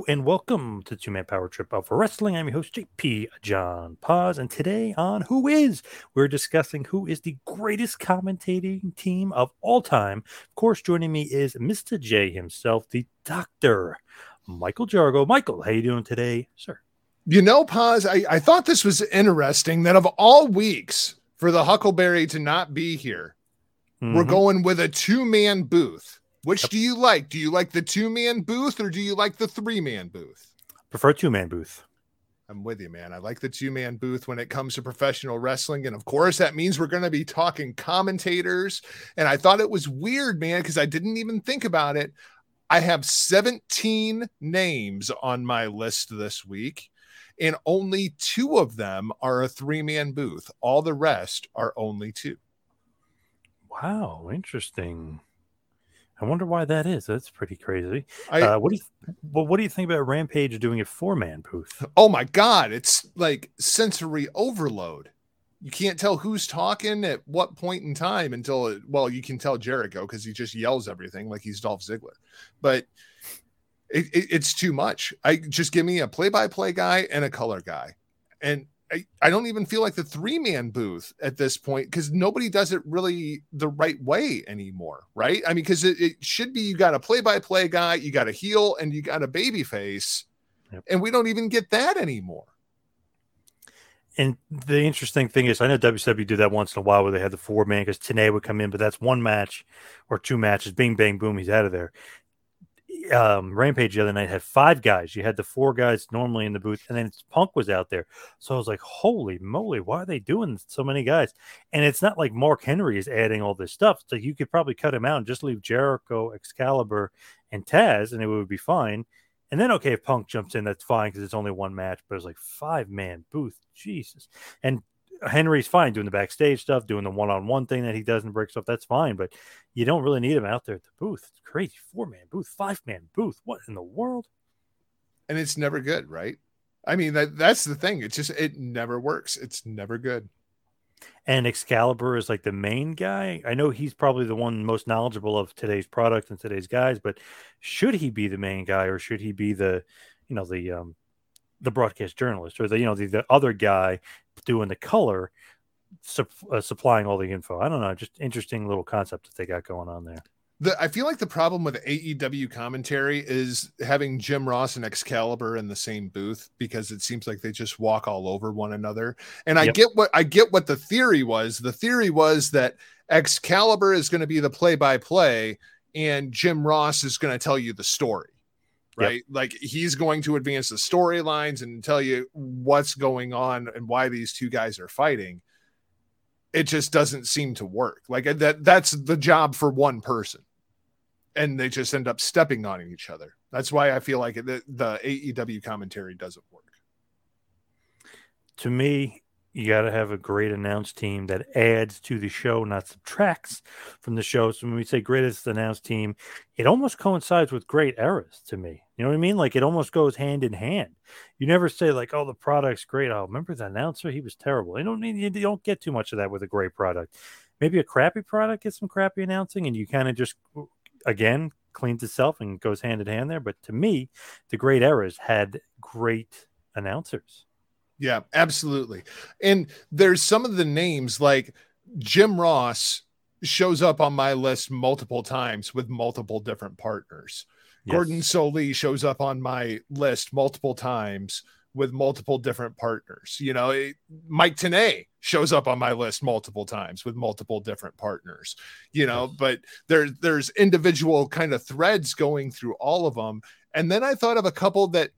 Hello and welcome to the Two Man Power Trip of Wrestling. I'm your host, JP John Paz, and today on Who Is, we're discussing who is the greatest commentating team of all time. Of course, joining me is Mr. J himself, the Doctor, Michael Jargo. Michael, how you doing today, sir? You know, Paz, I, I thought this was interesting that of all weeks for the Huckleberry to not be here, Mm-hmm. we're going with a two man booth. Which do you like? Do you like the two man booth or do you like the three man booth? Prefer two man booth. I'm with you, man. I like the two man booth when it comes to professional wrestling. And of course, that means we're going to be talking commentators. And I thought it was weird, man, because I didn't even think about it. I have 17 names on my list this week, and only two of them are a three man booth. All the rest are only two. Wow, interesting. I wonder why that is. That's pretty crazy. I, uh, what do you? Well, what do you think about Rampage doing a four man booth? oh my God, it's like sensory overload. You can't tell who's talking at what point in time until, it, well, you can tell Jericho because he just yells everything like he's Dolph Ziggler. But it, it, it's too much. I just give me a play by play guy and a color guy. And I, I don't even feel like the three man booth at this point because nobody does it really the right way anymore. Right. I mean, because it, it should be you got a play by play guy, you got a heel, and you got a baby face. Yep. And we don't even get that anymore. And the interesting thing is, I know WCW did that once in a while where they had the four man because Tenay would come in, but that's one match or two matches. Bing, bang, boom, he's out of there. Um, Rampage the other night had five guys. You had the four guys normally in the booth, and then Punk was out there. So I was like, holy moly, why are they doing so many guys? And it's not like Mark Henry is adding all this stuff. So you could probably cut him out and just leave Jericho, Excalibur, and Taz, and it would be fine. And then, okay, if Punk jumps in, that's fine because it's only one match, but it's like five man booth. Jesus. And Henry's fine doing the backstage stuff, doing the one on one thing that he does and breaks stuff. That's fine, but you don't really need him out there at the booth. It's crazy. Four man booth, five man booth. What in the world? And it's never good, right? I mean, that, that's the thing. It's just, it never works. It's never good. And Excalibur is like the main guy. I know he's probably the one most knowledgeable of today's product and today's guys, but should he be the main guy or should he be the, you know, the um the broadcast journalist or the you know the, the other guy doing the color sup- uh, supplying all the info? I don't know. Just interesting little concept that they got going on there. The, I feel like the problem with AEW commentary is having Jim Ross and Excalibur in the same booth because it seems like they just walk all over one another. And I Yep. get what I get what the theory was. The theory was that Excalibur is going to be the play-by-play and Jim Ross is going to tell you the story. Yep. Right? Like he's going to advance the storylines and tell you what's going on and why these two guys are fighting. It just doesn't seem to work. Like uh, that that's the job for one person and they just end up stepping on each other. That's why I feel like the, the AEW commentary doesn't work. To me, you got to have a great announced team that adds to the show, not subtracts from the show. So when we say greatest announced team, it almost coincides with great eras to me. You know what I mean? Like it almost goes hand in hand. You never say like, "Oh, the product's great." Oh, remember the announcer? He was terrible. You don't need you don't get too much of that with a great product. Maybe a crappy product gets some crappy announcing, and you kind of just again cleans itself and goes hand in hand there. But to me, the great eras had great announcers. Yeah, absolutely. And there's some of the names like Jim Ross shows up on my list multiple times with multiple different partners. Yes. Gordon Solie shows up on my list multiple times with multiple different partners. You know, it, Mike Tenay shows up on my list multiple times with multiple different partners. You know, yes. but there's there's individual kind of threads going through all of them. And then I thought of a couple that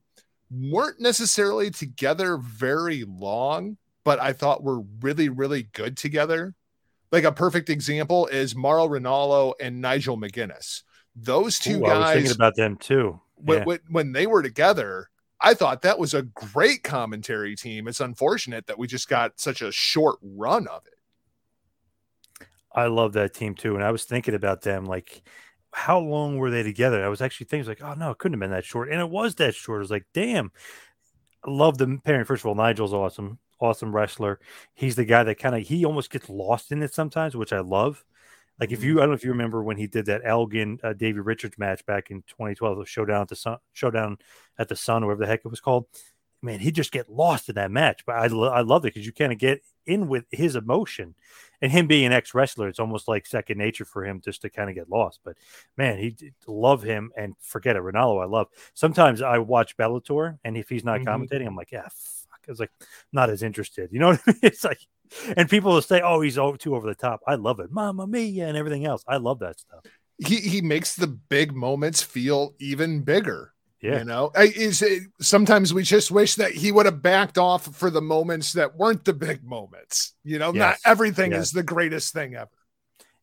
weren't necessarily together very long, but I thought were really really good together. Like a perfect example is Mauro Ranallo and Nigel McGuinness. Those two Ooh, guys. I was thinking about them too. When, yeah. when, when they were together, I thought that was a great commentary team. It's unfortunate that we just got such a short run of it. I love that team too. And I was thinking about them like, how long were they together? I was actually thinking, like, oh no, it couldn't have been that short. And it was that short. I was like, damn. I love the pairing. First of all, Nigel's awesome awesome wrestler. He's the guy that kind of he almost gets lost in it sometimes, which I love. Like if you, I don't know if you remember when he did that Elgin uh, Davey Richards match back in 2012, the showdown at the sun, showdown at the Sun, whatever the heck it was called. Man, he just get lost in that match. But I, lo- I love it because you kind of get in with his emotion, and him being an ex wrestler, it's almost like second nature for him just to kind of get lost. But man, he love him and forget it. Ranallo, I love. Sometimes I watch Bellator, and if he's not mm-hmm. commentating, I'm like, yeah, I was like, not as interested. You know what I mean? It's like, and people will say, "Oh, he's over too over the top." I love it, Mamma Mia, and everything else. I love that stuff. He he makes the big moments feel even bigger. Yeah, you know, is it, sometimes we just wish that he would have backed off for the moments that weren't the big moments. You know, yes. not everything yes. is the greatest thing ever.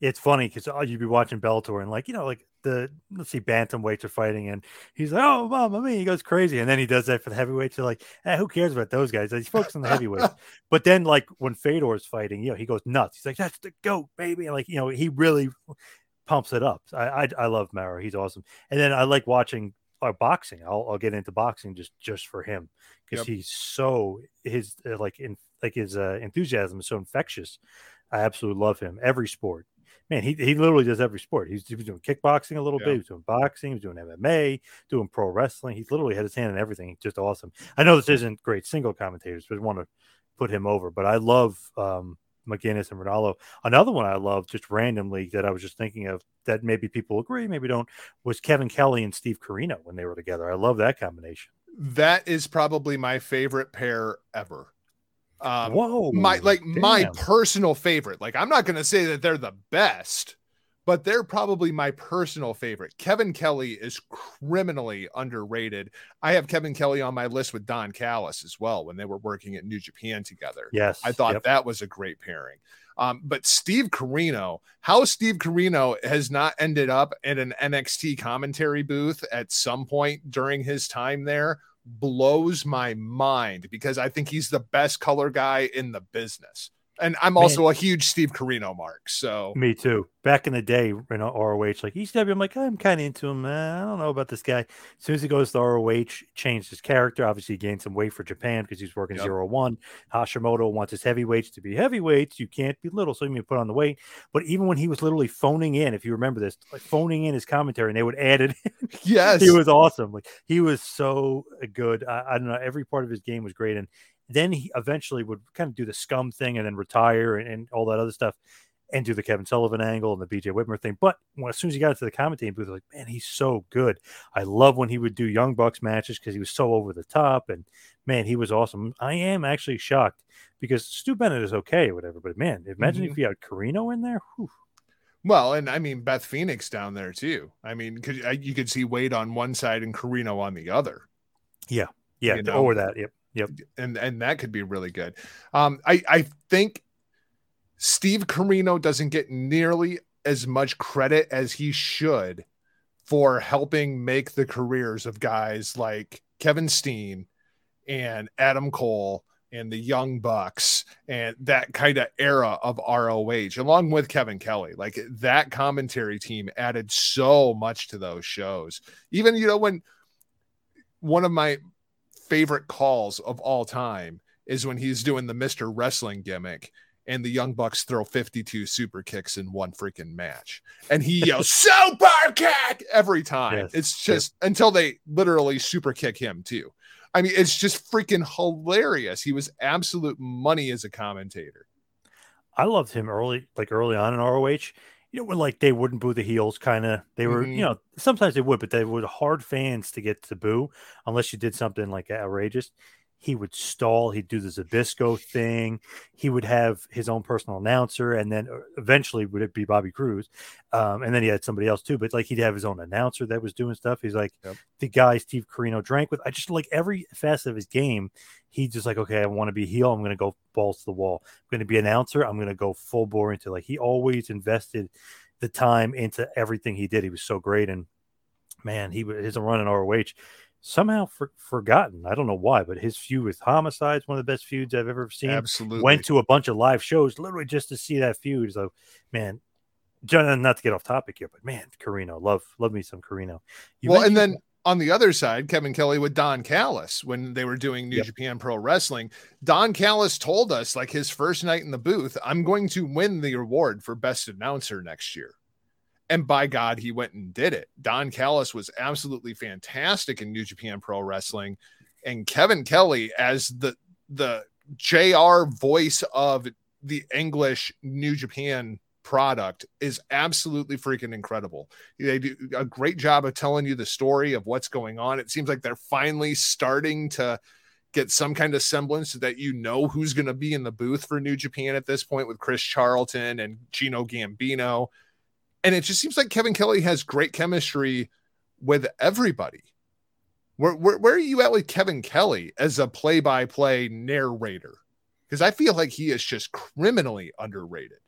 It's funny because oh, uh, you'd be watching Bellator and like you know, like the let's see bantamweights are fighting and he's like oh mom i mean he goes crazy and then he does that for the heavyweights you're like eh, who cares about those guys? He's focused on the heavyweights. But then like when Fedor's fighting you know he goes nuts. He's like that's the goat baby and like you know he really pumps it up. I I, I love Mauro he's awesome. And then I like watching uh, boxing. I'll, I'll get into boxing just just for him because yep. he's so his uh, like in like his uh, enthusiasm is so infectious. I absolutely love him every sport man, he, he literally does every sport. He's, he was doing kickboxing a little yeah. bit, he was doing boxing, he was doing MMA, doing pro wrestling. He's literally had his hand in everything. Just awesome. I know this isn't great single commentators, but I want to put him over. But I love um, McGuinness and Ranallo. Another one I love just randomly that I was just thinking of that maybe people agree, maybe don't, was Kevin Kelly and Steve Corino when they were together. I love that combination. That is probably my favorite pair ever. Um, Whoa, my like damn. my personal favorite. Like, I'm not going to say that they're the best, but they're probably my personal favorite. Kevin Kelly is criminally underrated. I have Kevin Kelly on my list with Don Callis as well when they were working at New Japan together. Yes, I thought yep. that was a great pairing. Um, but Steve Corino, how Steve Corino has not ended up in an NXT commentary booth at some point during his time there blows my mind because I think he's the best color guy in the business and I'm also Man. a huge Steve Corino mark. So me too. Back in the day, you know, ROH, like ECW, I'm like, I'm kind of into him. Man. I don't know about this guy. As soon as he goes to ROH, changed his character. Obviously, he gained some weight for Japan because he's working yep. zero one. Hashimoto wants his heavyweights to be heavyweights. You can't be little, so you mean put on the weight. But even when he was literally phoning in, if you remember this, like phoning in his commentary, and they would add it. yes, he was awesome. Like he was so good. I, I don't know. Every part of his game was great, and then he eventually would kind of do the scum thing and then retire and, and all that other stuff and do the Kevin Sullivan angle and the BJ Whitmer thing. But when, as soon as he got into the commentating booth, like, man, he's so good. I love when he would do Young Bucks matches because he was so over the top. And man, he was awesome. I am actually shocked because Stu Bennett is okay or whatever. But man, imagine mm-hmm. if you had Corino in there. Whew. Well, and I mean Beth Phoenix down there too. I mean, could you could see Wade on one side and Corino on the other. Yeah, yeah, you know? or that. Yep. Yep. And and that could be really good. Um, I I think Steve Corino doesn't get nearly as much credit as he should for helping make the careers of guys like Kevin Steen and Adam Cole and the Young Bucks and that kind of era of ROH, along with Kevin Kelly. Like that commentary team added so much to those shows. Even, you know, when one of my favorite calls of all time is when he's doing the Mr. Wrestling gimmick and the Young Bucks throw 52 super kicks in one freaking match. And he yells, Super kick every time. Yes. It's just until they literally super kick him, too. I mean, it's just freaking hilarious. He was absolute money as a commentator. I loved him early, like early on in ROH. You know, like they wouldn't boo the heels, kind of. They were, Mhm. you know, sometimes they would, but they were hard fans to get to boo unless you did something like outrageous. He would stall. He'd do the Zbyszko thing. He would have his own personal announcer, and then uh, eventually would it be Bobby Cruise, um, and then he had somebody else too. But like he'd have his own announcer that was doing stuff. He's like Yep. the guy Steve Corino drank with. I just like every facet of his game. He just like okay, I want to be heel. I'm going to go balls to the wall. I'm going to be announcer. I'm going to go full bore into like he always invested the time into everything he did. He was so great, and man, he was his run in ROH somehow for, forgotten. I don't know why, but his feud with Homicide is one of the best feuds I've ever seen. Absolutely. Went to a bunch of live shows literally just to see that feud. So, man, John, not to get off topic here, but man, Corino, love love me some Corino. You well, and then on the other side, Kevin Kelly with Don Callis when they were doing New Yep. Japan Pro Wrestling. Don Callis told us, like his first night in the booth, I'm going to win the award for best announcer next year. And by God, he went and did it. Don Callis was absolutely fantastic in New Japan Pro Wrestling. And Kevin Kelly, as the the JR voice of the English New Japan product, is absolutely freaking incredible. They do a great job of telling you the story of what's going on. It seems like they're finally starting to get some kind of semblance that you know who's going to be in the booth for New Japan at this point with Chris Charlton and Gino Gambino. And it just seems like Kevin Kelly has great chemistry with everybody. Where, where, where are you at with Kevin Kelly as a play by play narrator? Because I feel like he is just criminally underrated.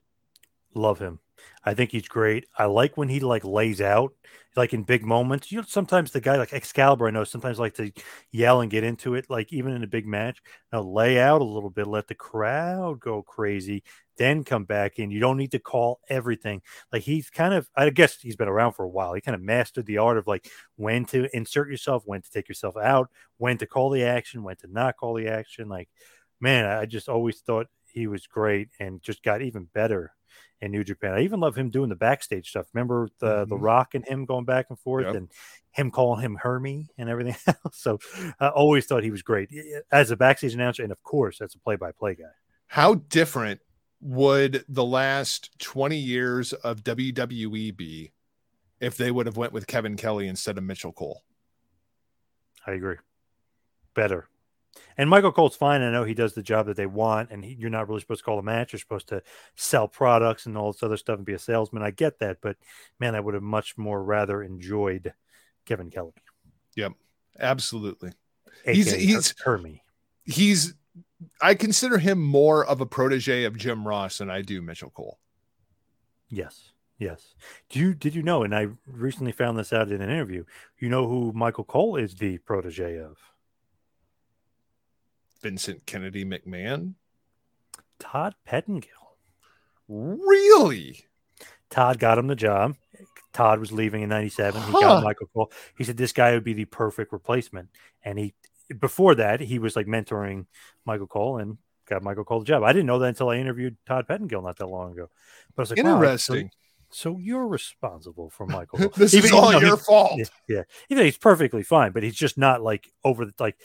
Love him. I think he's great. I like when he like lays out, like in big moments. You know, sometimes the guy like Excalibur, I know sometimes like to yell and get into it, like even in a big match. Now lay out a little bit, let the crowd go crazy, then come back in. You don't need to call everything. Like he's kind of, I guess he's been around for a while. He kind of mastered the art of like when to insert yourself, when to take yourself out, when to call the action, when to not call the action. Like, man, I just always thought he was great and just got even better in New Japan. I even love him doing the backstage stuff. Remember the the Mhm. Rock and him going back and forth Yep. and him calling him Hermie and everything else. So I always thought he was great as a backstage announcer and of course as a play by play guy. How different would the last 20 years of WWE be if they would have went with Kevin Kelly instead of Michael Cole? I agree. Better. And Michael Cole's fine. I know he does the job that they want, and he, you're not really supposed to call a match. You're supposed to sell products and all this other stuff and be a salesman. I get that, but man, I would have much more rather enjoyed Kevin Kelly. Yep, absolutely. AKA He's- he's- Hermie. He's I consider him more of a protege of Jim Ross than I do Michael Cole. Yes, yes. Do you did you know? And I recently found this out in an interview. You know who Michael Cole is the protege of? Vincent Kennedy McMahon? Todd Pettengill. Really? Todd got him the job. Todd was leaving in '97. He Huh. got Michael Cole. He said this guy would be the perfect replacement. And he before that he was like mentoring Michael Cole and got Michael Cole the job. I didn't know that until I interviewed Todd Pettengill not that long ago. But I was like, wow, so- Interesting. So, you're responsible for Michael. Cole. this is all your fault. Yeah, yeah. Even he's perfectly fine, but he's just not like over the like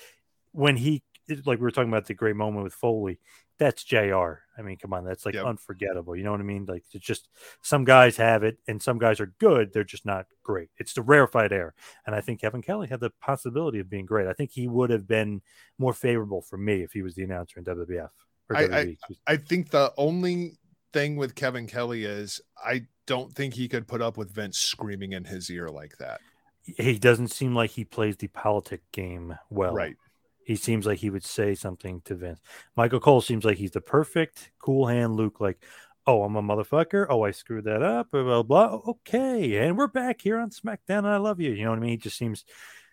when he like we were talking about the great moment with Foley. That's Jr. I mean, come on, that's like Yep. unforgettable. You know what I mean? Like it's just some guys have it, and some guys are good. They're just not great. It's the rarefied air, and I think Kevin Kelly had the possibility of being great. I think he would have been more favorable for me if he was the announcer in WWF or I- WWE. I think the only thing with Kevin Kelly is I don't think he could put up with Vince screaming in his ear like that. he doesn't seem like he plays the politic game well. Right. He seems like he would say something to Vince. Michael Cole seems like he's the perfect cool hand Luke, like, oh, I'm a motherfucker. Oh, I screwed that up. Blah, blah, blah. Okay. And we're back here on SmackDown. And I love you. You know what I mean? He just seems,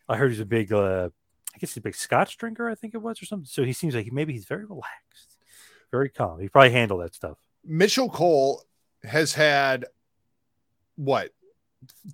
I heard he's a big, uh, I guess he's a big scotch drinker, I think it was, or something. So he seems like he, maybe he's very relaxed, very calm. He probably handle that stuff. Michael Cole has had what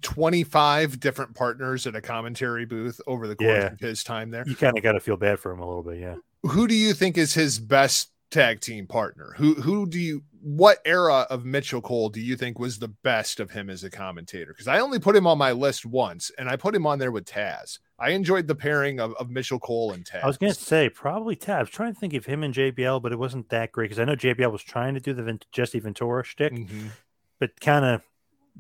25 different partners at a commentary booth over the course Yeah. of his time there. You kind of got to feel bad for him a little bit, yeah. Who do you think is his best tag team partner? Who who do you what era of Michael Cole do you think was the best of him as a commentator? Because I only put him on my list once, and I put him on there with Taz. I enjoyed the pairing of, of Michael Cole and Taz. I was going to say probably Taz. I was trying to think of him and JBL, but it wasn't that great because I know JBL was trying to do the Jesse Ventura shtick, Mhm. but kind of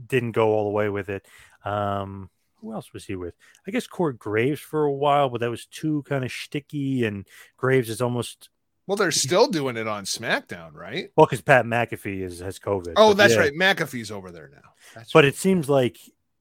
didn't go all the way with it. Um, who else was he with? I guess Corey Graves for a while, but that was too kind of sticky. and Graves is almost Well, they're still doing it on SmackDown, right? well because Pat McAfee is has COVID. Oh, that's yeah. right. McAfee's over there now. That's But right. it seems like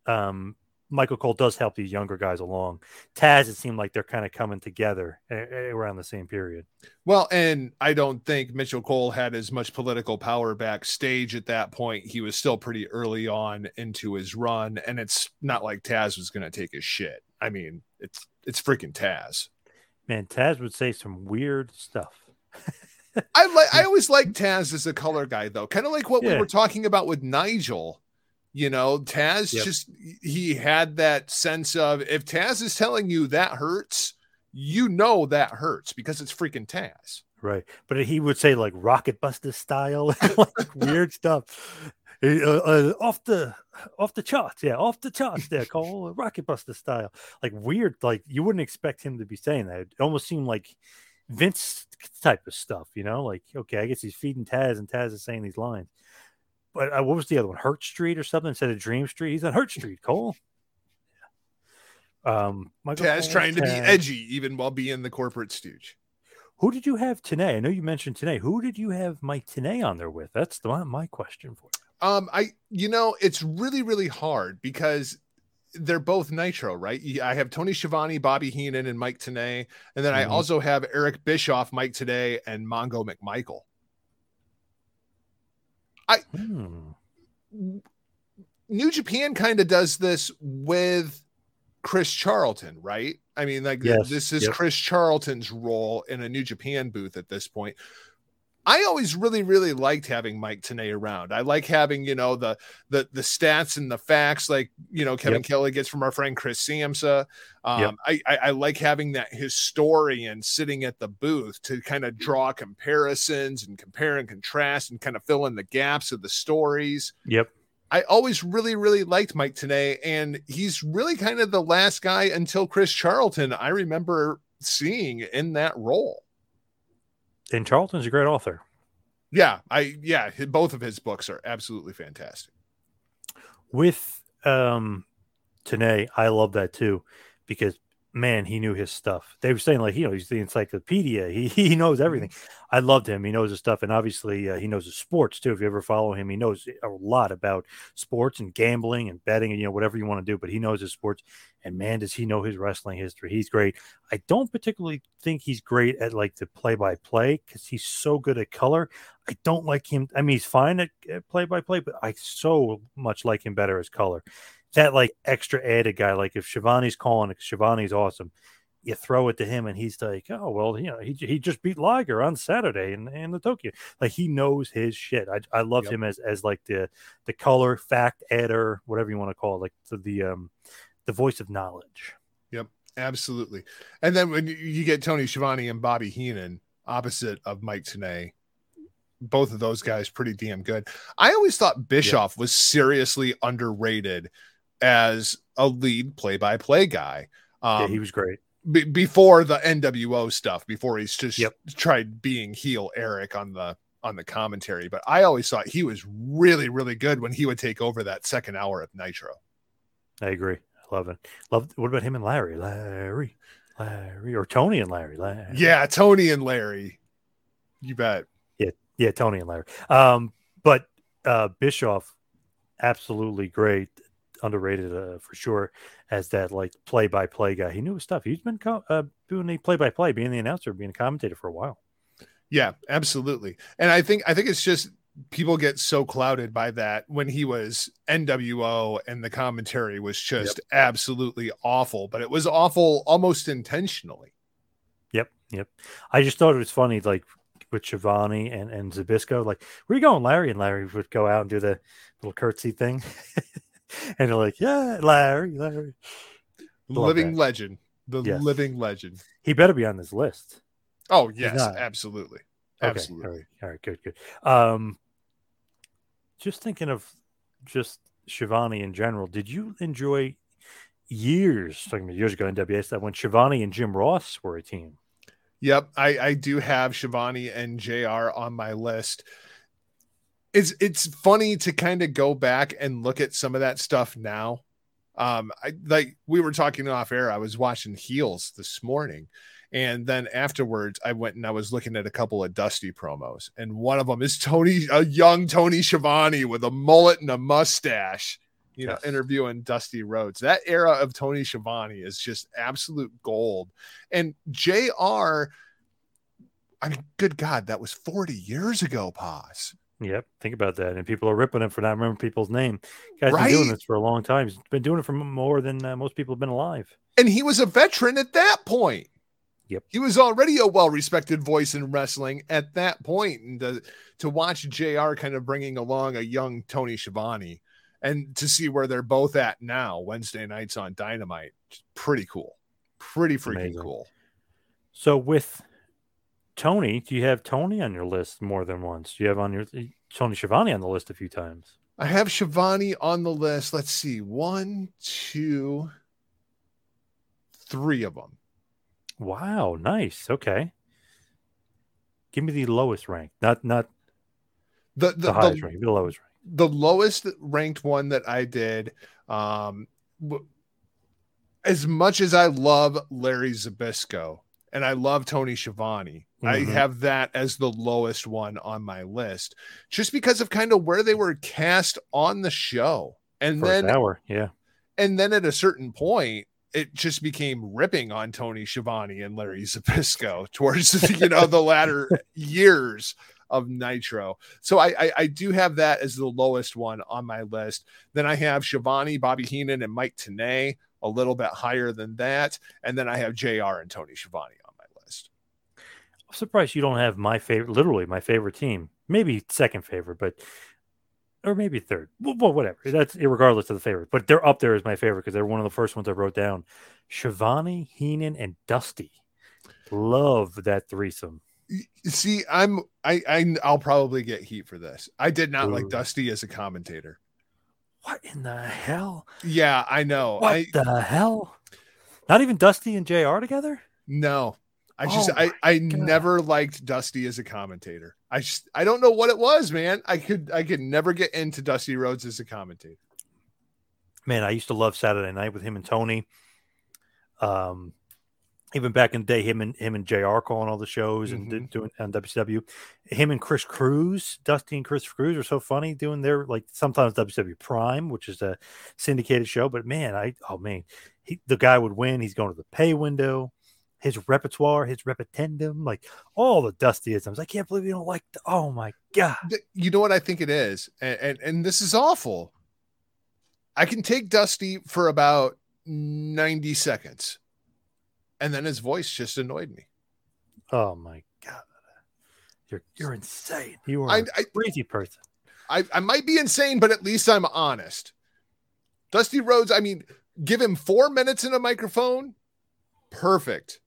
um, Michael Cole does help these younger guys along. Taz, it seemed like they're kind of coming together around the same period. Well, and I don't think Michael Cole had as much political power backstage at that point. He was still pretty early on into his run, and it's not like Taz was going to take his shit. I mean, it's it's freaking Taz. Man, Taz would say some weird stuff. I like I always like Taz as a color guy though. Kind of like what we were talking about with Nigel. You know, Taz Yep. just he had that sense of if Taz is telling you that hurts, you know that hurts because it's freaking Taz. Right. But he would say like rocket buster style, like weird stuff. Uh, uh, off the off the charts, yeah, off the charts there, Cole, rocket buster style, like weird, like you wouldn't expect him to be saying that. It almost seemed like Vince type of stuff, you know, like okay, I guess he's feeding Taz, and Taz is saying these lines. But uh, what was the other one? Hurt Street or something instead of Dream Street? He's on Hurt Street, Cole. Um, Michael Taz Cole, trying to be edgy even while being the corporate stooge. Who did you have Tenay? I know you mentioned Tenay. Who did you have Mike Tenay on there with? That's the my question for you. Um, I you know it's really really hard because they're both Nitro, right? I have Tony Schiavone, Bobby Heenan, and Mike Tenay, and then I Mhm. also have Eric Bischoff, Mike Tenay, and Mongo McMichael. Hmm. New Japan kind of does this with Chris Charlton, right? I mean, like Yes, this is yep. Chris Charlton's role in a New Japan booth at this point. I always really, really liked having Mike Tenay around. I like having, you know, the the the stats and the facts, like you know, Kevin Yep. Kelly gets from our friend Chris Samsa. Um, Yep. I, I I like having that historian sitting at the booth to kind of draw comparisons and compare and contrast and kind of fill in the gaps of the stories. Yep. I always really, really liked Mike Tenay, and he's really kind of the last guy until Chris Charlton I remember seeing in that role. And Charlton's a great author. Yeah, I yeah, both of his books are absolutely fantastic. With um Tenay, I love that too, because man, he knew his stuff. They were saying like, you know, he's the encyclopedia. He he knows everything. I loved him. He knows his stuff, and obviously uh, he knows his sports too. If you ever follow him, he knows a lot about sports and gambling and betting and you know whatever you want to do. But he knows his sports, and man, does he know his wrestling history. He's great. I don't particularly think he's great at like the play by play because he's so good at color. I don't like him. I mean, he's fine at play by play, but I so much like him better as color. That like extra added guy, like if Schiavone's calling, Schiavone's awesome, you throw it to him and he's like, oh well, you know, he, he just beat Liger on Saturday in, in the Tokyo. Like he knows his shit. I I love Yep. him as as like the the color fact adder, whatever you want to call it, like the, the um the voice of knowledge. Yep, absolutely. And then when you- get Tony Schiavone and Bobby Heenan opposite of Mike Tenay, both of those guys pretty damn good. I always thought Bischoff was seriously underrated as a lead play-by-play guy. Um, yeah, he was great. be- before the NWO stuff, before he's just Yep. tried being heel Eric on the on the commentary. But I always thought he was really, really good when he would take over that second hour of Nitro. I agree. Love it. Love. What about him and Larry? Larry, Larry, or Tony and Larry? Larry. Yeah, Tony and Larry. You bet. Yeah, yeah, Tony and Larry. Um, but uh, Bischoff, absolutely great, underrated uh, for sure as that like play-by-play guy. He knew his stuff. He's been co- uh, doing the play-by-play, being the announcer, being a commentator for a while. Yeah, absolutely. And I think I think it's just people get so clouded by that when he was NWO and the commentary was just absolutely awful, but it was awful almost intentionally. Yep, yep. I just thought it was funny, like with Schiavone and and Zbyszko. Like, where you going, Larry? And Larry would go out and do the little curtsy thing. and they're like, "Yeah, Larry, Larry." Love living that. legend. The Yes. living legend. He better be on this list. Oh yes, absolutely. Okay, Absolutely. All right, all right, good, good. Um, just thinking of just Schiavone in general. Did you enjoy years talking about years ago in WS that when Schiavone and Jim Ross were a team? Yep, I, I do have Schiavone and JR on my list. It's it's funny to kind of go back and look at some of that stuff now. Um, I like we were talking off air. I was watching Heels this morning, and then afterwards I went and I was looking at a couple of Dusty promos, and one of them is Tony, a young Tony Schiavone with a mullet and a mustache, you know, Yes. interviewing Dusty Rhodes. That era of Tony Schiavone is just absolute gold. And JR, I mean, good God, that was 40 years ago, Paz. Yep, think about that. And people are ripping him for not remembering people's name. Guy's been doing this for a long time. He's been doing it for more than uh, most people have been alive. And he was a veteran at that point. Yep. He was already a well respected voice in wrestling at that point. And to, to watch JR kind of bringing along a young Tony Schiavone and to see where they're both at now, Wednesday nights on Dynamite, pretty cool. Pretty freaking Amazing. cool. So with Tony, do you have Tony on your list more than once? Do you have on your Tony Schiavone on the list a few times? I have Schiavone on the list. Let's see. One, two, three of them. Wow, nice. Okay. Give me the lowest rank, not not The the, the, highest the, rank. The lowest rank. the lowest ranked one that I did, um, as much as I love Larry Zbyszko and I love Tony Schiavone, I Mhm. have that as the lowest one on my list, just because of kind of where they were cast on the show. And First then hour, yeah. and then at a certain point it just became ripping on Tony Schiavone and Larry Zbyszko towards you know the latter years of Nitro. So I, I I do have that as the lowest one on my list. Then I have Schiavone, Bobby Heenan, and Mike Tenay a little bit higher than that, and then I have Jr. and Tony Schiavone on my list. I'm surprised you don't have my favorite, literally my favorite team. Maybe second favorite, but or maybe third. Well, whatever. That's regardless of the favorite. But they're up there as my favorite because they're one of the first ones I wrote down. Schiavone, Heenan, and Dusty. Love that threesome. See, I'm I, I I'll probably get heat for this. I did not like Dusty as a commentator. What in the hell? Yeah, I know. What I the hell? Not even Dusty and JR together? No, I just Oh I I God. never liked Dusty as a commentator. I just I don't know what it was, man. I could I could never get into Dusty Rhodes as a commentator. Man, I used to love Saturday night with him and Tony. Um, even back in the day, him and him and Jr. calling all the shows and Mm-hmm. do- doing on WCW. Him and Chris Cruise, Dusty and Chris Cruise are so funny doing their like sometimes WCW Prime, which is a syndicated show. But man, I oh man, he the guy would win. He's going to the pay window. His repertoire, his repetendum, like all the Dustyisms. I can't believe you don't like. The, oh my god! You know what I think it is, and, and and this is awful. I can take Dusty for about ninety seconds, and then his voice just annoyed me. Oh my god! You're you're insane. You are I a I, crazy person. I I might be insane, but at least I'm honest. Dusty Rhodes, I mean, give him four minutes in a microphone, perfect.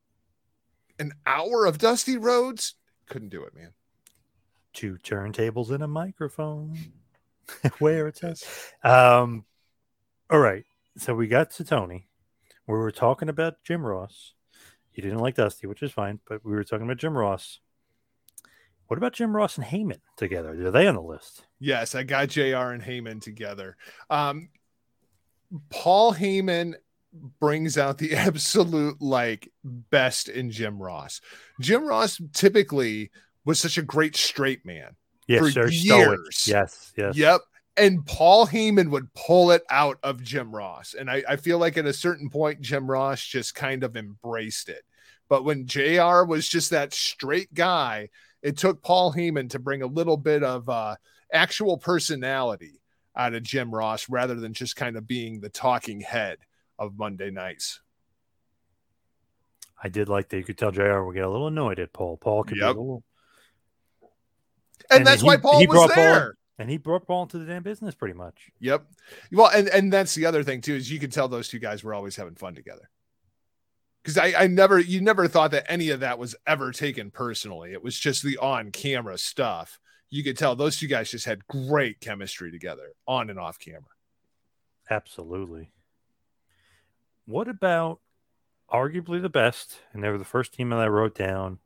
An hour of Dusty Rhodes. couldn't do it, man. two turntables and a microphone. Where it says um all right. So we got to tony. We were talking about jim ross. You didn't like dusty which is fine but we were talking about jim ross. What about jim ross and heyman together? Are they on the list? Yes, I got JR and Heyman together. Um, Paul Heyman brings out the absolute like best in Jim Ross. Jim Ross typically was such a great straight man. yes For sir stoic. years. yes yes Yep. And Paul Heyman would pull it out of Jim Ross. And I, I feel like at a certain point, Jim Ross just kind of embraced it. But when JR was just that straight guy, it took Paul Heyman to bring a little bit of uh, actual personality out of Jim Ross rather than just kind of being the talking head of Monday nights. i did like that you could tell jr would get a little annoyed at paul paul could be a Yep. little And, And that's he- why Paul he was brought Paul and he brought Paul into the damn business pretty much. Yep. Well, and and that's the other thing too is you could tell those two guys were always having fun together. Because I, I never, you never thought that any of that was ever taken personally. It was just the on camera stuff. You could tell those two guys just had great chemistry together on and off camera. Absolutely. What about arguably the best, and they were the first team that I wrote down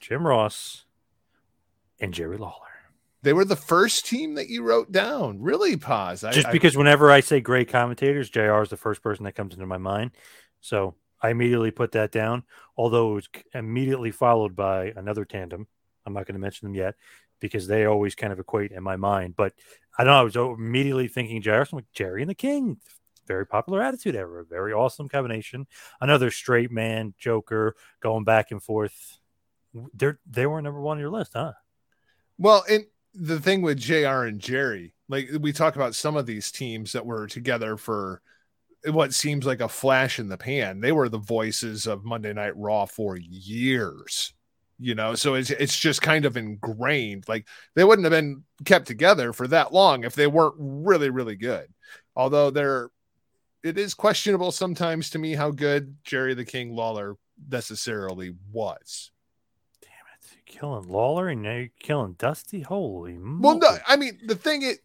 Jim Ross and Jerry Lawler. They were the first team that you wrote down. Really, Paz. Just I, because I, whenever I say great commentators, JR is the first person that comes into my mind. So I immediately put that down, although it was immediately followed by another tandem. I'm not going to mention them yet because they always kind of equate in my mind. But I don't know. I was immediately thinking Jerry, like Jerry and the King, very popular attitude era, very awesome combination. Another straight man, Joker, going back and forth. They're they were number one on your list, huh? Well, and the thing with JR and Jerry, like we talk about some of these teams that were together for what seems like a flash in the pan. They were the voices of Monday Night Raw for years, you know. So it's it's just kind of ingrained. Like they wouldn't have been kept together for that long if they weren't really really good. Although they're, it is questionable sometimes to me how good Jerry the King Lawler necessarily was Damn it. You're killing Lawler and now you're killing Dusty. Holy well, no, I mean the thing is,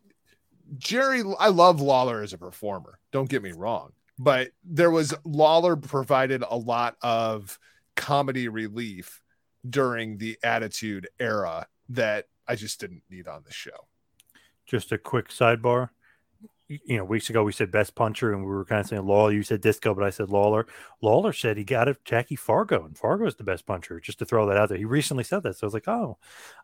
Jerry. I love Lawler as a performer. Don't get me wrong, but there was Lawler provided a lot of comedy relief during the Attitude era that I just didn't need on the show. Just a quick sidebar you know, weeks ago we said best puncher, and we were kind of saying Lawler. You said Disco, but I said Lawler. Lawler said he got it Jackie Fargo, and Fargo is the best puncher. Just to throw that out there, he recently said that, so I was like, oh,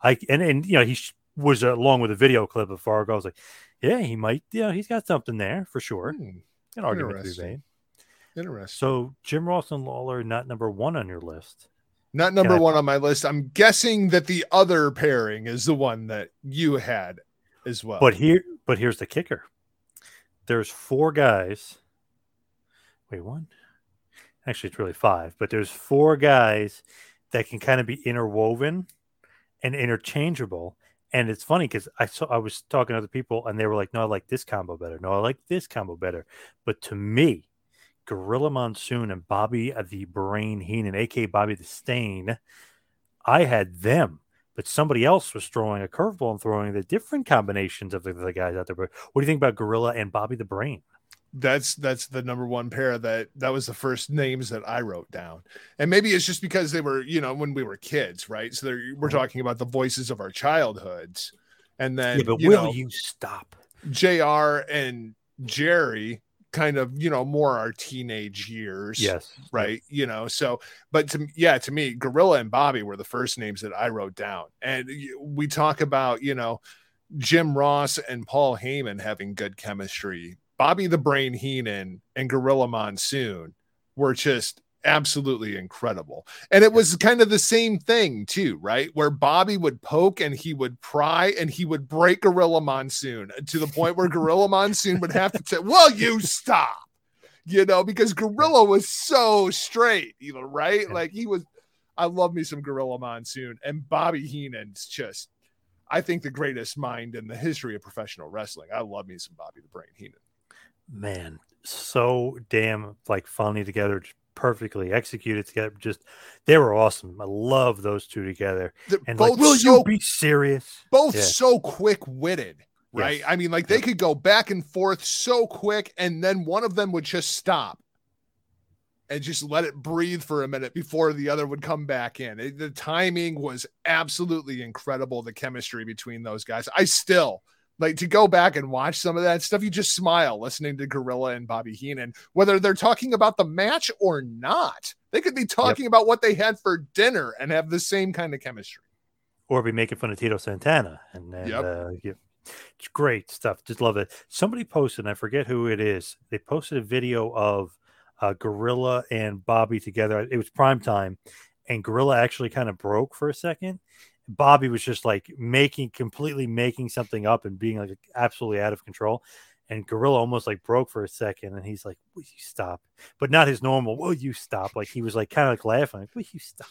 I and and you know he was uh, along with a video clip of Fargo. I was like, yeah, he might, yeah, he's got something there for sure. Hmm. An argument to be made. Interesting. So Jim Ross and Lawler not number one on your list. Not number one on my list. I'm guessing that the other pairing is the one that you had as well. But here, but here's the kicker there's four guys. Wait, one? Actually, it's really five, but there's four guys that can kind of be interwoven and interchangeable. And it's funny because I saw I was talking to other people and they were like, "No, I like this combo better. No, I like this combo better." But to me, Gorilla Monsoon and Bobby the Brain Heenan, aka Bobby the Stain, I had them but somebody else was throwing a curveball and throwing the different combinations of the, the, guys out there. But what do you think about Gorilla and Bobby the Brain? That's that's the number one pair that that was the first names that I wrote down, and maybe it's just because they were you know when we were kids, right? So we're talking about the voices of our childhoods, and then yeah, but you will know, you stop? Jr. and Jerry kind of you know more our teenage years yes right you know so but to yeah to me gorilla and bobby were the first names that i wrote down and we talk about you know jim ross and paul heyman having good chemistry bobby the brain heenan and gorilla monsoon were just absolutely incredible. And it was kind of the same thing too, right? Where Bobby would poke and he would pry and he would break Gorilla Monsoon to the point where Gorilla Monsoon would have to say, "Well, you stop." You know, because Gorilla was so straight, even right? Like he was I love me some Gorilla Monsoon and Bobby Heenan's just I think the greatest mind in the history of professional wrestling. I love me some Bobby the Brain Heenan. Man, so damn like funny together, perfectly executed together. Just they were awesome. I love those two together. They're and both like, will so, you be serious? Both yeah. so quick witted, right? Yes. I mean, like they could go back and forth so quick, and then one of them would just stop and just let it breathe for a minute before the other would come back in. It, the timing was absolutely incredible. The chemistry between those guys. I still like to go back and watch some of that stuff, you just smile listening to Gorilla and Bobby Heenan, whether they're talking about the match or not. They could be talking yep. about what they had for dinner and have the same kind of chemistry. Or be making fun of Tito Santana. And, and yep. uh, it's great stuff. Just love it. Somebody posted, I forget who it is. They posted a video of uh, Gorilla and Bobby together. It was prime time, and Gorilla actually kind of broke for a second Bobby was just like making completely making something up and being like absolutely out of control. and Gorilla almost like broke for a second, and he's like, "Will you stop?" But not his normal "Will you stop?" Like he was like kind of like laughing, like, "Will you stop?"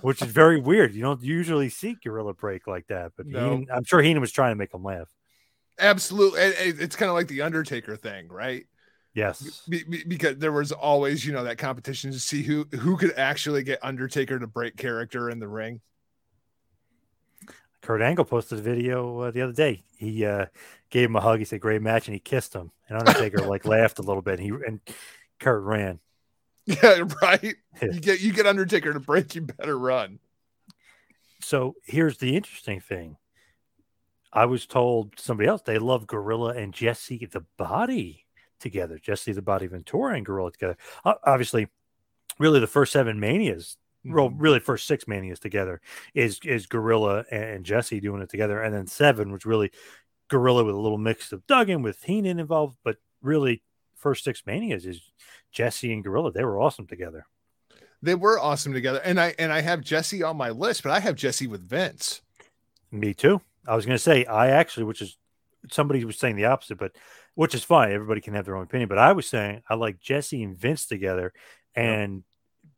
Which is very weird. You don't usually see Gorilla break like that, but No. Heenan, I'm sure Heenan was trying to make him laugh. Absolutely. It's kind of like the Undertaker thing, right? Yes, Be- be- because there was always, you know, that competition to see who who could actually get Undertaker to break character in the ring. Kurt Angle posted a video uh, the other day. He uh, gave him a hug. He said, "Great match," and he kissed him. And Undertaker like laughed a little bit. He and Kurt ran. Yeah, right. Yeah. You get you get Undertaker to break, you better run. So here's the interesting thing. I was told somebody else they love Gorilla and Jesse the Body together. Jesse the Body Ventura and Gorilla together. O- Obviously, really the first seven manias, well, Mm-hmm. really first six manias together is is Gorilla and Jesse doing it together, and then seven was really Gorilla with a little mix of Duggan with Heenan involved, but really first six manias is Jesse and Gorilla. They were awesome together. They were awesome together. And I and I have Jesse on my list, but I have Jesse with Vince. Me too. I was going to say I actually, which is somebody was saying the opposite, but which is fine. Everybody can have their own opinion. But I was saying I like Jesse and Vince together, and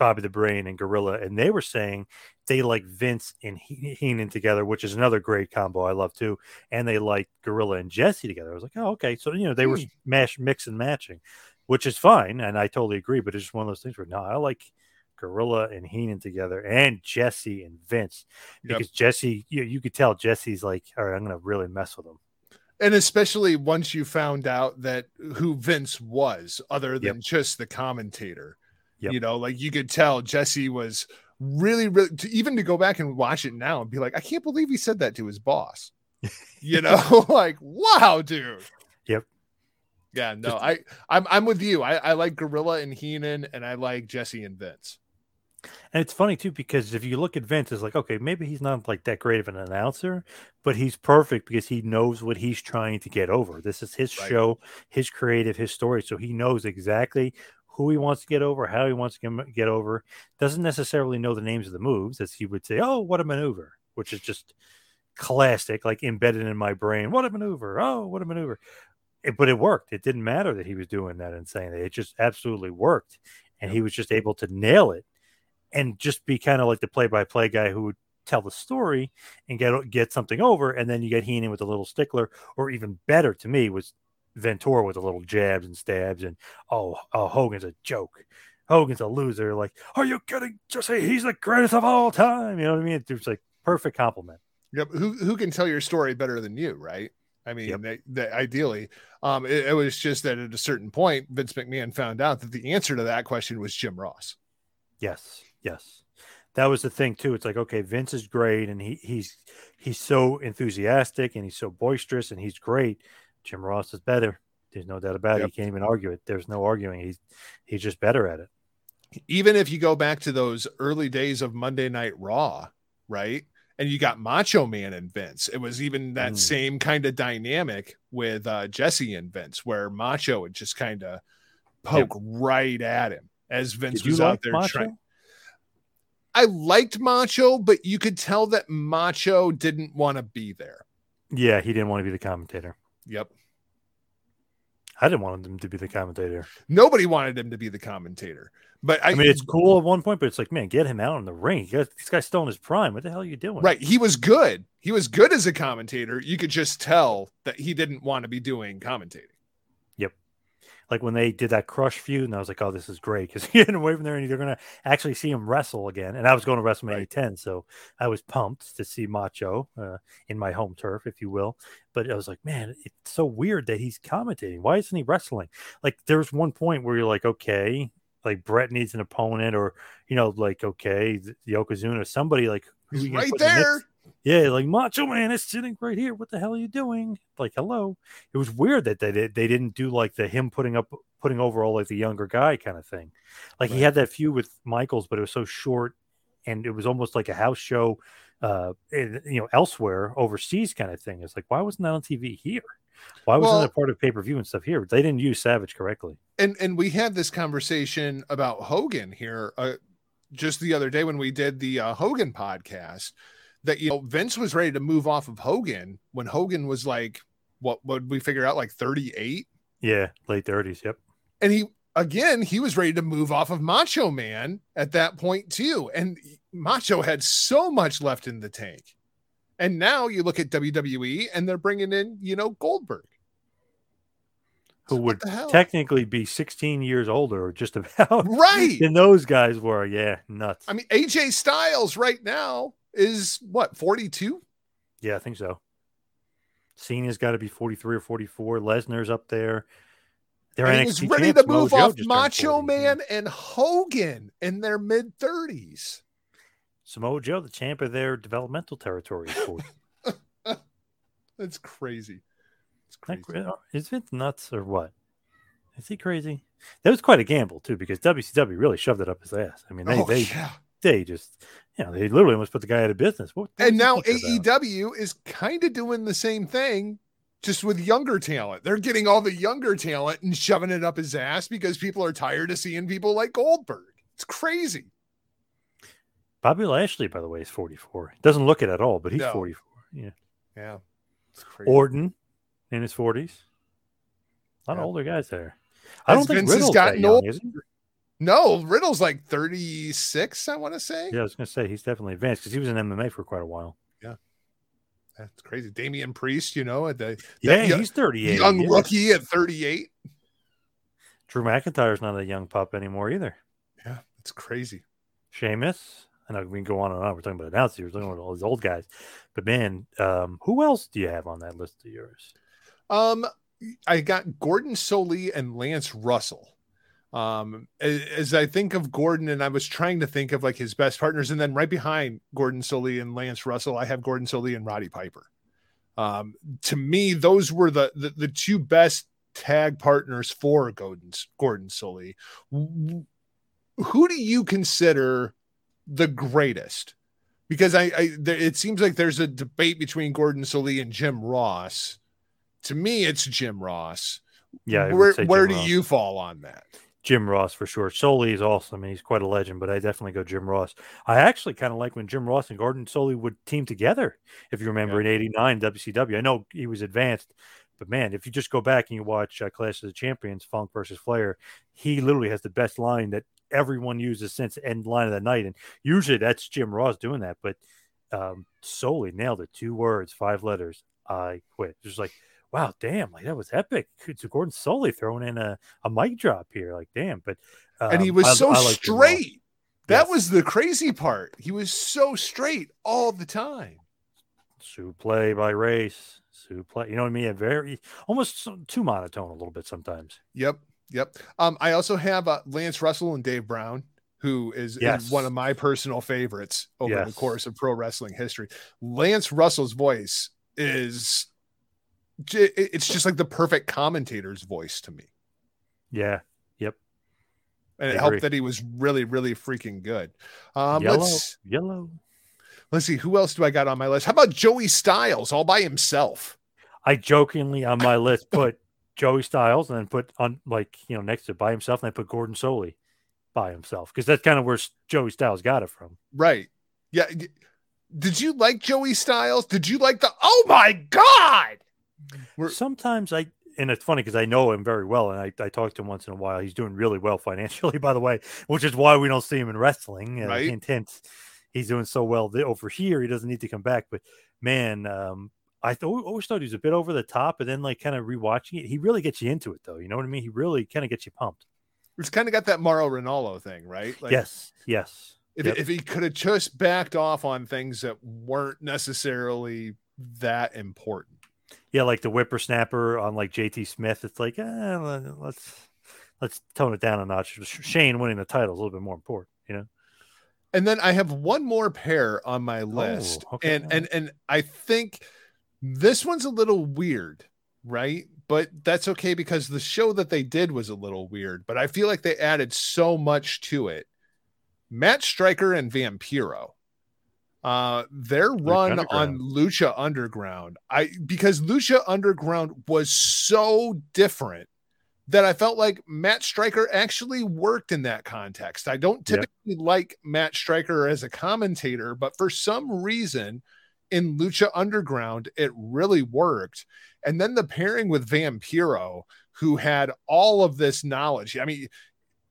Bobby the Brain and Gorilla, and they were saying they like Vince and He- Heenan together, which is another great combo I love too. And they like Gorilla and Jesse together. I was like, oh, okay. So you know they were Hmm. mash mix and matching, which is fine, and I totally agree. But it's just one of those things where no, I like. Gorilla and Heenan together, and Jesse and Vince Yep. because Jesse, you, you could tell Jesse's like, all right, I'm gonna really mess with him. And especially once you found out that who Vince was, other than Yep. just the commentator. Yep. You know, like you could tell Jesse was really, really to, even to go back and watch it now and be like, I can't believe he said that to his boss. You know, like wow, dude. Yep. Yeah, no, Just- I I'm I'm with you. I, I like Gorilla and Heenan, and I like Jesse and Vince. And it's funny too because if you look at Vince, it's like, okay, maybe he's not like that great of an announcer, but he's perfect because he knows what he's trying to get over. This is his Right. show, his creative, his story, so he knows exactly who he wants to get over, how he wants to get- over. Doesn't necessarily know the names of the moves, as he would say, "Oh, what a maneuver," which is just classic, like embedded in my brain. What a maneuver! Oh, what a maneuver! It- but it worked. It didn't matter that he was doing that and saying that. It just absolutely worked, and he was just able to nail it and just be kind of like the play-by-play guy who would tell the story and get get something over, and then you get Heenan with a little stickler, or even better to me was Ventura with the little jabs and stabs, and oh, oh Hogan's a joke. Hogan's a loser. Like, are you kidding? Just say he's the greatest of all time. You know what I mean? It's like perfect compliment. Yep. Who who can tell your story better than you, right? I mean, Yep. they, they, ideally, um, it, it was just that at a certain point, Vince McMahon found out that the answer to that question was Jim Ross. Yes, yes. That was the thing too. It's like, okay, Vince is great and he he's he's so enthusiastic and he's so boisterous and he's great. Jim Ross is better. There's no doubt about it. Yep. You can't even argue it. There's no arguing. He's he's just better at it. Even if you go back to those early days of Monday Night Raw, right? And you got Macho Man and Vince. It was even that Mm. same kind of dynamic with uh, Jesse and Vince, where Macho would just kind of poke right at him as Vince Did was like out there Macho? trying. I liked Macho, but you could tell that Macho didn't want to be there. Yeah, he didn't want to be the commentator. Yep. I didn't want him to be the commentator. Nobody wanted him to be the commentator. But I, I mean, it's cool at one point, but it's like, man, get him out in the ring. Got- This guy's still in his prime. What the hell are you doing? right. He was good. He was good as a commentator. You could just tell that he didn't want to be doing commentating. Like when they did that crush feud, and I was like, oh, this is great because you're getting away from there and you're going to actually see him wrestle again. And I was going to WrestleMania Right. 10, so I was pumped to see Macho uh, in my home turf, if you will. But I was like, man, it's so weird that he's commentating. Why isn't he wrestling? Like, there's one point where you're like, okay, like Bret needs an opponent, or, you know, like, okay, Yokozuna, somebody like, who right there. Yeah, like Macho Man is sitting right here. What the hell are you doing? Like, hello. It was weird that they did, they didn't do like the him putting up putting over all like the younger guy kind of thing. Like he had that feud with Michaels, but it was so short, and it was almost like a house show, uh, in, you know, elsewhere overseas kind of thing. It's like why wasn't that on TV here? Why wasn't Well- it part of pay per view and stuff here? They didn't use Savage correctly. and and we had this conversation about Hogan here uh, just the other day when we did the uh, Hogan podcast that you know Vince was ready to move off of Hogan when Hogan was like what would we figure out like 38? Yeah, late 30s. Yep. And he again, he was ready to move off of Macho Man at that point too. And Macho had so much left in the tank. And now you look at WWE and they're bringing in, you know, Goldberg. Who So would what the hell? technically be 16 years older, or just about right. And those guys were. Yeah, nuts. I mean, AJ Styles right now is what 42? yeah, I think so. Cena's got to be 43 or 44. Lesnar's up there. They're And NXT ready champs. to move Mojo off Macho Man and Hogan in their mid 30s. Samoa Joe, the champ of their developmental territory. 40. That's crazy. It's crazy. uh, is Vince nuts or what? Is he crazy? That was quite a gamble too, because WCW really shoved it up his ass. I mean, they Oh, they, yeah. They just you know they literally almost put the guy out of business. And now thinking about? AEW is kind of doing the same thing, just with younger talent. They're getting all the younger talent and shoving it up his ass because people are tired of seeing people like Goldberg. It's crazy. Bobby Lashley, by the way, is 44. Doesn't look it at all, but he's No. 44. Yeah. Yeah. It's crazy. Orton in his 40s. A lot Yeah. of older guys there. I don't think Vince has Riddle's gotten that young, old? No, Riddle's like 36, I want to say. Yeah, I was going to say he's definitely advanced because he was in MMA for quite a while. Yeah. That's crazy. Damian Priest, you know, at the Yeah, that yo- he's 38. young yeah. rookie at 38. Drew McIntyre's not a young pup anymore either. Yeah, it's crazy. Sheamus. I know we can go on and on. We're talking about announcers, we're talking about all these old guys. But man, um, who else do you have on that list of yours? Um, I got Gordon Solie and Lance Russell. Um, a- as I think of Gordon, and I was trying to think of like his best partners, and then right behind Gordon Solie and Lance Russell, I have Gordon Solie and Roddy Piper. Um, to me, those were the the, the two best tag partners for Gordon Gordon. Wh- Who do you consider the greatest? Because I, I there, it seems like there's a debate between Gordon Solie and Jim Ross. To me, it's Jim Ross. Yeah, where where do Ross. you fall on that? Jim Ross for sure. Solie is awesome. I mean, he's quite a legend, but I definitely go Jim Ross. I actually kind of like when Jim Ross and Gordon Solie would team together. If you remember in '89 WCW, I know he was advanced, but man, if you just go back and you watch uh, Clash of the Champions, Funk versus Flair, he literally has the best line that everyone uses since end line of the night, and usually that's Jim Ross doing that. But um, Solie nailed it. Two words, five letters. I quit. Just like wow, damn, like that was epic. So Gordon Solie throwing in a, a mic drop here, like damn. But and he um, was I- so I straight. That Yes. was the crazy part. He was so straight all the time. Sue play by race. Sue play. You know what I mean? A very almost too monotone a little bit sometimes. Yep, yep. Um, I also have uh, Lance Russell and Dave Brown, who is, is one of my personal favorites over the course of pro wrestling history. Lance Russell's voice is, it's just like the perfect commentator's voice to me. Yeah. Yep. And it helped that he was really, really freaking good. Um, yellow. let's Yellow. let's see who else do I got on my list. How about Joey Styles all by himself? I jokingly on my list put Joey Styles and then put on like you know next to by himself and I put Gordon Solie by himself because that's kind of where Joey Styles got it from. Right? Yeah. Did you like Joey Styles? Did you like the? Oh my God! We're- Sometimes I and it's funny because I know him very well and I, I talk to him once in a while. He's doing really well financially, by the way, which is why we don't see him in wrestling. Uh, Right. Hint, hint. He's doing so well over here. He doesn't need to come back. But man, um, I th- always thought he was a bit over the top, and then like kind of rewatching it, he really gets you into it, though. You know what I mean? He really kind of gets you pumped. It's kind of got that Mauro Ranallo thing, right? Like, yes, yes. If, Yep. if he could have just backed off on things that weren't necessarily that important. Yeah, like the whippersnapper on like JT Smith. It's like, eh, let's let's tone it down a notch. Shane winning the title is a little bit more important, you know. And then I have one more pair on my list. Oh, okay. And and and I think this one's a little weird, right? But that's okay because the show that they did was a little weird, but I feel like they added so much to it. Matt Striker and Vampiro. Uh their run on Lucha Underground. I because Lucha Underground was so different that I felt like Matt Striker actually worked in that context. I don't typically like Matt Striker as a commentator, but for some reason, in Lucha Underground, it really worked. And then the pairing with Vampiro, who had all of this knowledge. I mean,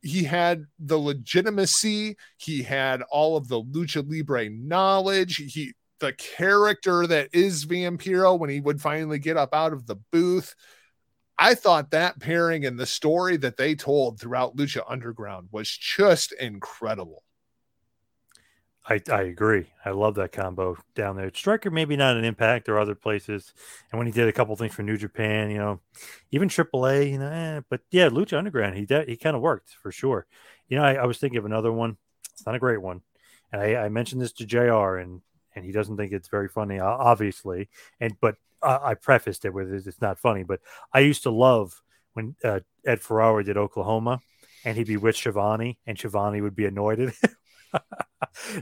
he had the legitimacy, he had all of the lucha libre knowledge, he the character that is Vampiro when he would finally get up out of the booth. I thought that pairing and the story that they told throughout Lucha Underground was just incredible. I, I agree. I love that combo down there. Striker, maybe not an impact or other places. And when he did a couple things for New Japan, you know, even AAA, you know, eh, but yeah, Lucha Underground, he de- he kind of worked for sure. You know, I, I, was thinking of another one. It's not a great one. And I, I mentioned this to JR and, and he doesn't think it's very funny, obviously. And, but uh, I prefaced it with it's not funny, but I used to love when uh, Ed Ferrara did Oklahoma and he'd be with Schiavone and Schiavone would be annoyed at him.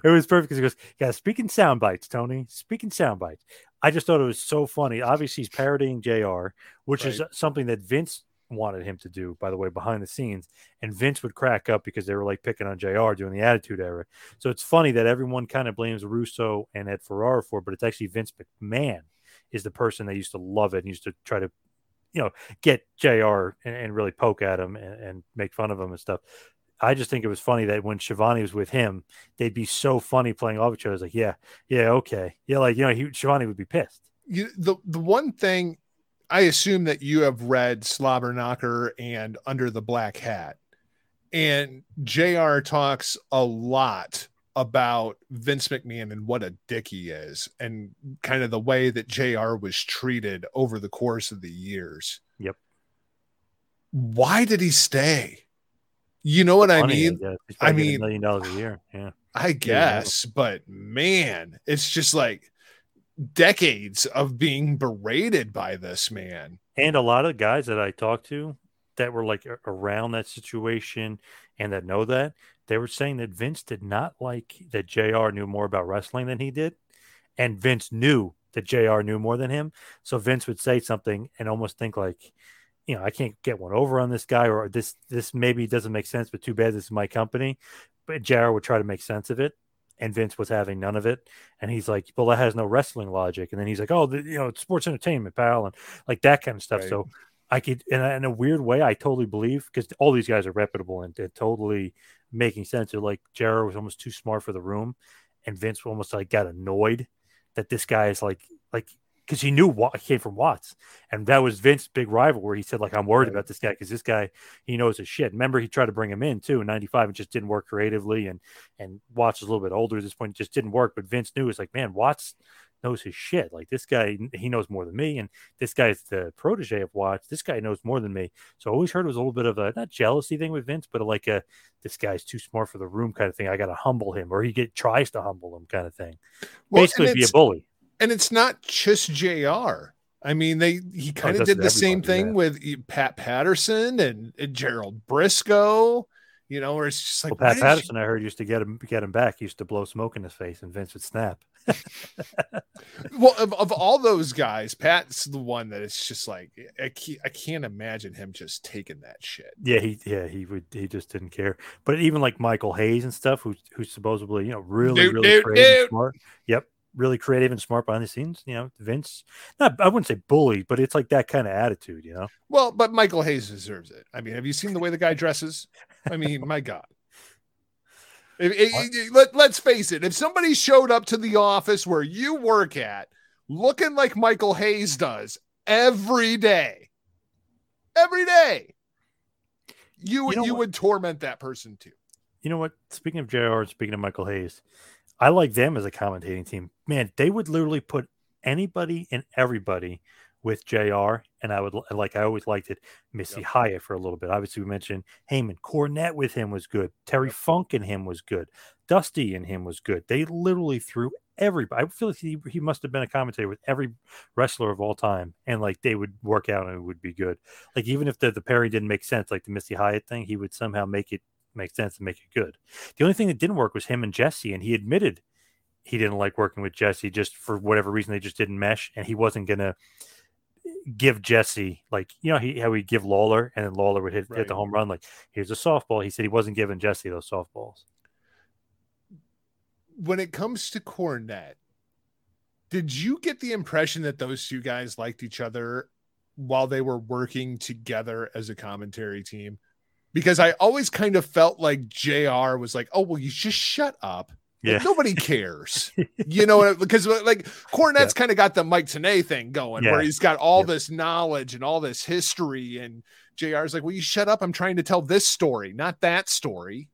it was perfect because he goes, Yeah, speaking sound bites, Tony, speaking sound bites. I just thought it was so funny. Obviously, he's parodying JR, which right. is something that Vince wanted him to do, by the way, behind the scenes. And Vince would crack up because they were like picking on JR doing the Attitude Era. So it's funny that everyone kind of blames Russo and Ed Ferrara for it, but it's actually Vince McMahon is the person that used to love it and used to try to, you know, get JR and, and really poke at him and, and, make fun of him and stuff. I just think it was funny that when Schiavone was with him, they'd be so funny playing off each other. Like, yeah, yeah, okay, yeah, like you know, he, Schiavone would be pissed. You, the the one thing I assume that you have read Slobber Knocker and Under the Black Hat, and Jr. talks a lot about Vince McMahon and what a dick he is, and kind of the way that Jr. was treated over the course of the years. Yep. Why did he stay? You know what I mean? I, I mean, a million dollars a year. Yeah. I guess, yeah. but man, it's just like decades of being berated by this man. And a lot of guys that I talked to that were like around that situation and that know that they were saying that Vince did not like that JR knew more about wrestling than he did. And Vince knew that JR knew more than him. So Vince would say something and almost think like, you know, I can't get one over on this guy, or this this maybe doesn't make sense, but too bad this is my company. But JR would try to make sense of it, and Vince was having none of it. And he's like, "Well, that has no wrestling logic." And then he's like, "Oh, the, you know, it's sports entertainment, pal," and like that kind of stuff. Right. So I could, in a, in a, weird way, I totally believe because all these guys are reputable and they're totally making sense. They're like JR was almost too smart for the room, and Vince almost like got annoyed that this guy is like like because he knew what came from Watts, and that was Vince's big rival. Where he said, "Like I'm worried about this guy because this guy he knows his shit." Remember, he tried to bring him in too in '95 and just didn't work creatively. And and Watts is a little bit older at this point, just didn't work. But Vince knew it's like, man, Watts knows his shit. Like this guy, he knows more than me, and this guy's the protege of Watts. This guy knows more than me. So I always heard it was a little bit of a not jealousy thing with Vince, but like a this guy's too smart for the room kind of thing. I got to humble him, or he get tries to humble him kind of thing. Well, Basically, be a bully and it's not just Jr. I mean, they he kind of oh, did the same thing with Pat Patterson and, and, Gerald Brisco. You know, where it's just like well, Pat Patterson. You... I heard used to get him get him back. He used to blow smoke in his face, and Vince would snap. well, of, of all those guys, Pat's the one that it's just like I can't, I can't imagine him just taking that shit. Yeah, he yeah he would he just didn't care. But even like Michael Hayes and stuff, who who's supposedly you know really dude, really dude, smart. Yep, really creative and smart behind the scenes. You know, Vince, not I wouldn't say bully, but it's like that kind of attitude. You know. Well, but Michael Hayes deserves it. I mean, have you seen the way the guy dresses? I mean, my God. If, if, let, let's face it. If somebody showed up to the office where you work at, looking like Michael Hayes does every day, every day, you you, know you would torment that person too. You know what? Speaking of Jr. Speaking of Michael Hayes, I like them as a commentating team. Man, they would literally put anybody and everybody with JR. And I would like, I always liked it. Missy yep. Hyatt for a little bit. Obviously, we mentioned Heyman. Cornette with him was good. Terry yep. Funk and him was good. Dusty and him was good. They literally threw everybody. I feel like he, he must have been a commentator with every wrestler of all time. And like they would work out and it would be good. Like even if the, the pairing didn't make sense, like the Missy Hyatt thing, he would somehow make it make sense and make it good. The only thing that didn't work was him and Jesse, and he admitted he didn't like working with Jesse just for whatever reason they just didn't mesh, and he wasn't gonna give Jesse like you know he how he give Lawler and then Lawler would hit, right. hit the home run like here's a softball. He said he wasn't giving Jesse those softballs. When it comes to Cornette, Did you get the impression that those two guys liked each other while they were working together as a commentary team? Because I always kind of felt like JR was like, oh, well, you just shut up. Yeah. Like, nobody cares. you know, because uh, like Cornette's kind of got the Mike Tenay thing going Yeah. where he's got all this knowledge and all this history. And JR's like, well, you shut up. I'm trying to tell this story, not that story.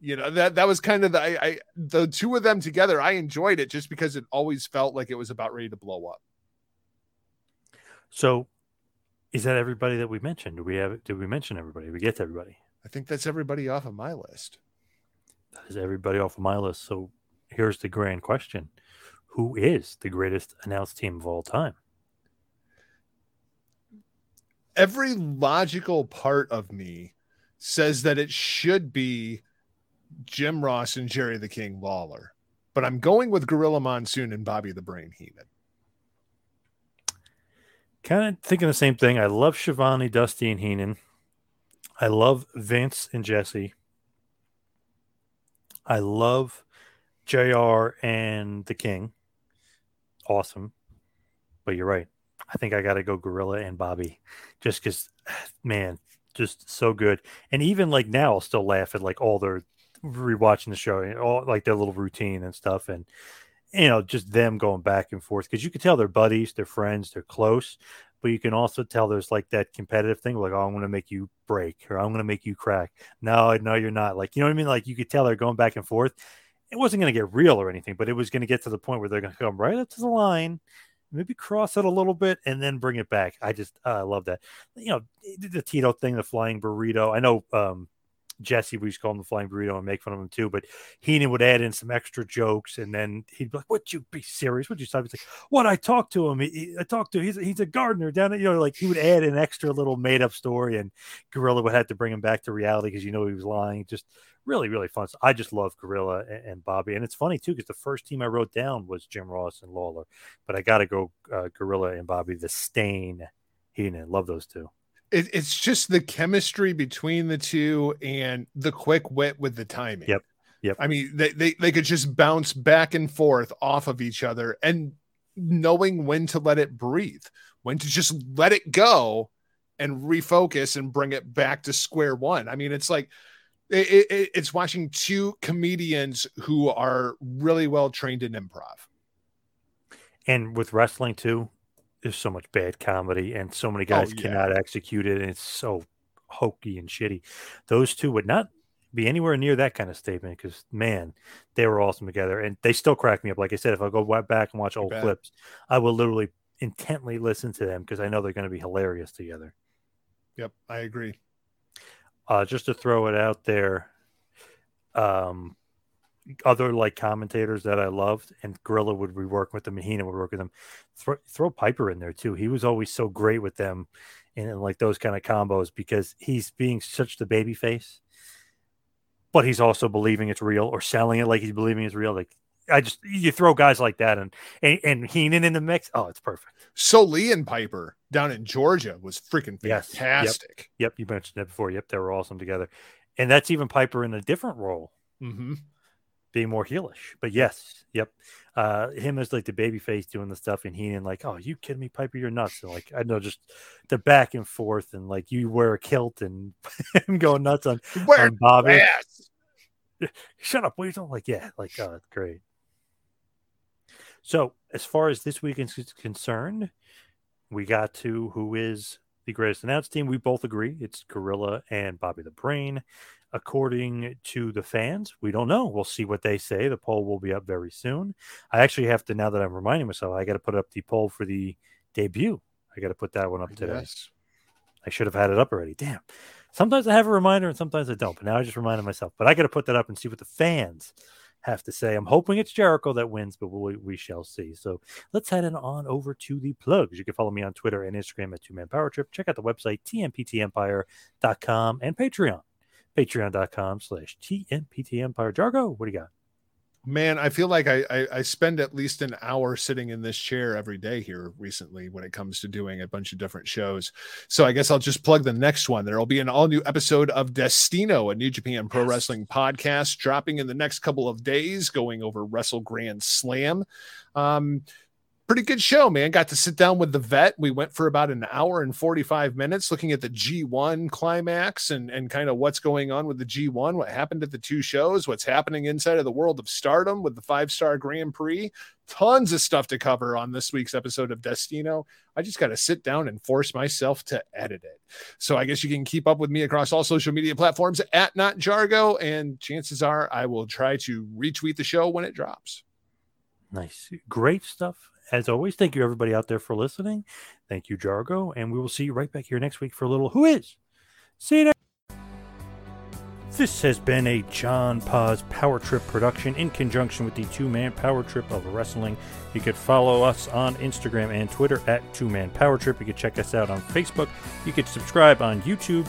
You know, that that was kind of the I, I the two of them together, I enjoyed it just because it always felt like it was about ready to blow up. So, is that everybody that we mentioned? Do we have? Did we mention everybody? Did we get to everybody? I think that's everybody off of my list. That is everybody off of my list. So, here's the grand question: Who is the greatest announced team of all time? every logical part of me says that it should be Jim Ross and Jerry the King Lawler, but I'm going with Gorilla Monsoon and Bobby the Brain Heenan. Kind of thinking the same thing. I love Schiavone, Dusty, and Heenan. I love Vince and Jesse. I love JR and the King. Awesome. But you're right. I think I got to go Gorilla and Bobby just because, man, just so good. And even like now, I'll still laugh at like all their rewatching the show, and all like their little routine and stuff. And, you know, just them going back and forth because you can tell they're buddies, they're friends, they're close but you can also tell there's like that competitive thing like oh i'm going to make you break or i'm going to make you crack. No no you're not like you know what i mean? Like you could tell they're going back and forth. It wasn't going to get real or anything but it was going to get to the point where they're going to come right up to the line maybe cross it a little bit and then bring it back. I just uh, i love that. You know the tito thing the flying burrito i know um Jesse, we to call him the flying burrito and make fun of him too. But Heenan would add in some extra jokes, and then he'd be like, "Would you be serious? Would you stop?" He's like, "What? I talked to him. He, I talked to. He's he's a gardener down at you know." Like he would add an extra little made up story, and Gorilla would have to bring him back to reality because you know he was lying. Just really really fun. So I just love Gorilla and, and Bobby, and it's funny too because the first team I wrote down was Jim Ross and Lawler, but I got to go uh, Gorilla and Bobby. The Stain, Heenan, love those two. It, it's just the chemistry between the two and the quick wit with the timing. Yep. Yep. I mean, they, they, they could just bounce back and forth off of each other and knowing when to let it breathe, when to just let it go and refocus and bring it back to square one. I mean, it's like it, it, it's watching two comedians who are really well trained in improv. And with wrestling too, there's so much bad comedy, and so many guys yeah. cannot execute it, and it's so hokey and shitty. Those two would not be anywhere near that kind of statement because man, they were awesome together, and they still crack me up. Like I said, if I go back and watch old clips, I will literally intently listen to them because I know they're going to be hilarious together. Yep, I agree. uh, just to throw it out there, um, other like commentators that I loved, and Gorilla would be working with them, and Heenan would work with them. Throw, throw Piper in there too. He was always so great with them, and, in like those kind of combos because he's being such the baby face, but he's also believing it's real or selling it like he's believing it's real. Like I just you throw guys like that and and, and Heenan in the mix. Oh, it's perfect. Solie and Piper down in Georgia was freaking Yes. Yep. fantastic. Yep, you mentioned that before. Yep, they were awesome together, and that's even Piper in a different role. Mm-hmm. Being more heelish. But yes, yep. Uh him as like the baby face doing the stuff and Heenan like, oh, you kidding me, Piper? You're nuts. And like I know just the back and forth and like you wear a kilt and him going nuts on, on Bobby. ass? Shut up. What are you like? Yeah, like uh great. So as far as this week is concerned, we got to who is the greatest announced team. We both agree it's Gorilla and Bobby the Brain. According to the fans, we don't know. We'll see what they say. The poll will be up very soon. I actually have to now that I'm reminding myself, I got to put up the poll for the debut. I got to put that one up today. Yes. I should have had it up already. Damn. Sometimes I have a reminder and sometimes I don't. But now I just reminded myself. But I got to put that up and see what the fans have to say. I'm hoping it's Jericho that wins, but we, we shall see. So let's head on over to the plugs. You can follow me on Twitter and Instagram at Two Man Power Trip. Check out the website tmptempire.com and Patreon. Patreon.com slash TMPT Empire. Jargo, what do you got? Man, I feel like I, I, I spend at least an hour sitting in this chair every day here recently when it comes to doing a bunch of different shows. So I guess I'll just plug the next one. There'll be an all new episode of Destino, a New Japan Pro Wrestling podcast, dropping in the next couple of days, going over Wrestle Grand Slam. Um, pretty good show, man. Got to sit down with the vet. We went for about an hour and 45 minutes looking at the G1 climax and, and kind of what's going on with the G1, what happened at the two shows, what's happening inside of the world of stardom with the five star Grand Prix. Tons of stuff to cover on this week's episode of Destino. I just got to sit down and force myself to edit it. So I guess you can keep up with me across all social media platforms at Not Jargo. And chances are I will try to retweet the show when it drops. Nice. Great stuff as always, thank you everybody out there for listening. Thank you, Jargo, and we will see you right back here next week for a little Who Is. See you next. This has been a John Paz Power Trip production in conjunction with the Two Man Power Trip of Wrestling. You could follow us on Instagram and Twitter at Two Man Power Trip. You could check us out on Facebook. You could subscribe on YouTube.